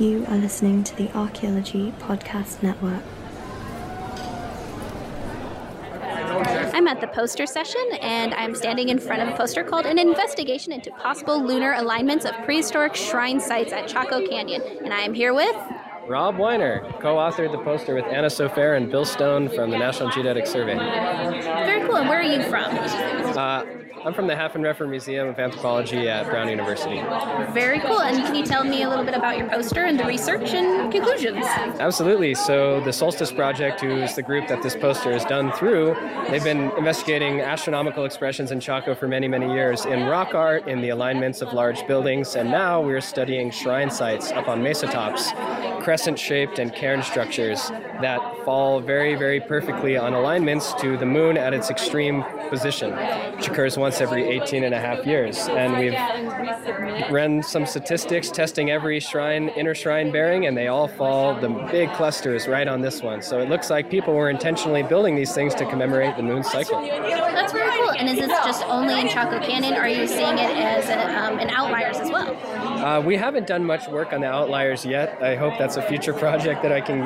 You are listening to the Archaeology Podcast Network. I'm at the poster session and I'm standing in front of a poster called An Investigation into Possible Lunar Alignments of Prehistoric Shrine Sites at Chaco Canyon. And I am here with. Rob Weiner co authored the poster with Anna Sofaer and Bill Stone from the National Geodetic Survey. Very cool. And where are you from? Uh, I'm from the Haffenreffer Museum of Anthropology at Brown University. Very cool. And can you tell me a little bit about your poster and the research and conclusions? Absolutely. So, the Solstice Project, who's the group that this poster is done through, they've been investigating astronomical expressions in Chaco for many, many years in rock art, in the alignments of large buildings, and now we're studying shrine sites up on mesa tops, crescent shaped and cairn structures that fall very, very perfectly on alignments to the moon at its extreme position, which occurs once every 18 and a half years. And we've run some statistics testing every shrine, inner shrine bearing, and they all fall, the big clusters, right on this one. So it looks like people were intentionally building these things to commemorate the moon cycle. That's very cool. And is this just only in Chaco Canyon? Or are you seeing it as a, um, in outliers as well? Uh, we haven't done much work on the outliers yet. I hope that's a future project that I can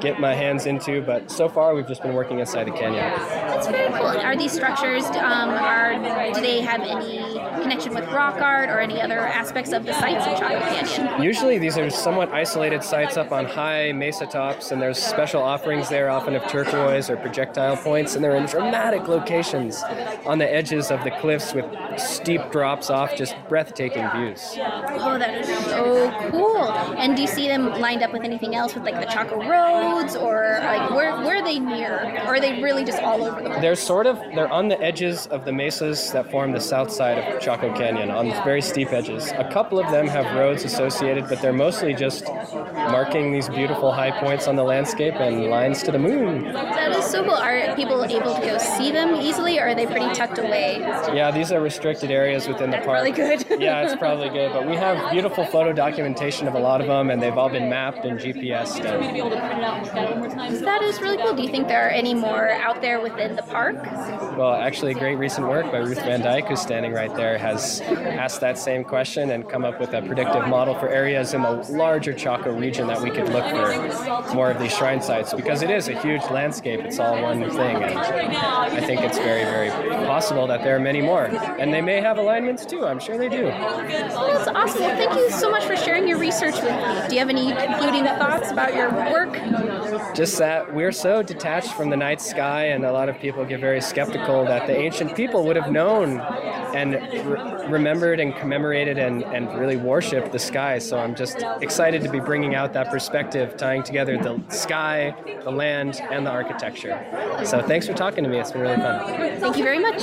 get my hands into, but so far we've just been working inside the canyon. That's very cool. Are these structures, um, are do they have any connection with rock art or any other aspects of the sites in Chaco Canyon? Usually these are somewhat isolated sites up on high mesa tops, and there's special offerings there, often of turquoise or projectile points, and they're in dramatic locations on the edges of the cliffs with steep drops off, just breathtaking views. Oh, that is so cool. And do you see them lined up with anything else with like the Chaco roads or like where, where are they near? Or are they really just all over the place? They're sort of they're on the edges of the mesas that form the south side of Chaco Canyon, on very steep edges. A couple of them have roads associated, but they're mostly just marking these beautiful high points on the landscape and lines to the moon. That is so cool. Are people able to go see them easily or are they pretty tucked away? Yeah, these are restricted areas within the That's park. really good. yeah, it's probably good, but we have beautiful photo documentation of a lot of them, and they've all been mapped and GPSed. And, That is really cool. Do you think there are any more out there within the park? well, actually, great recent work by Ruth Van Dyke, who's standing right there, has asked that same question and come up with a predictive model for areas in the larger Chaco region that we could look for more of these shrine sites because it is a huge landscape. It's all one thing, and I think it's very, very possible that there are many more. And they may have alignments too. I'm sure they do. That's awesome. Well, thank you so much for sharing your research with me. Do you have any concluding thoughts about your work? just that we're so detached from the night sky, and a lot of people get very skeptical that the ancient people would have known and re- remembered and commemorated and, and really worshipped the sky. So I'm just excited to be bringing out that perspective, tying together the sky, the land, and the architecture. So thanks for talking to me. It's been really fun. Thank you very much.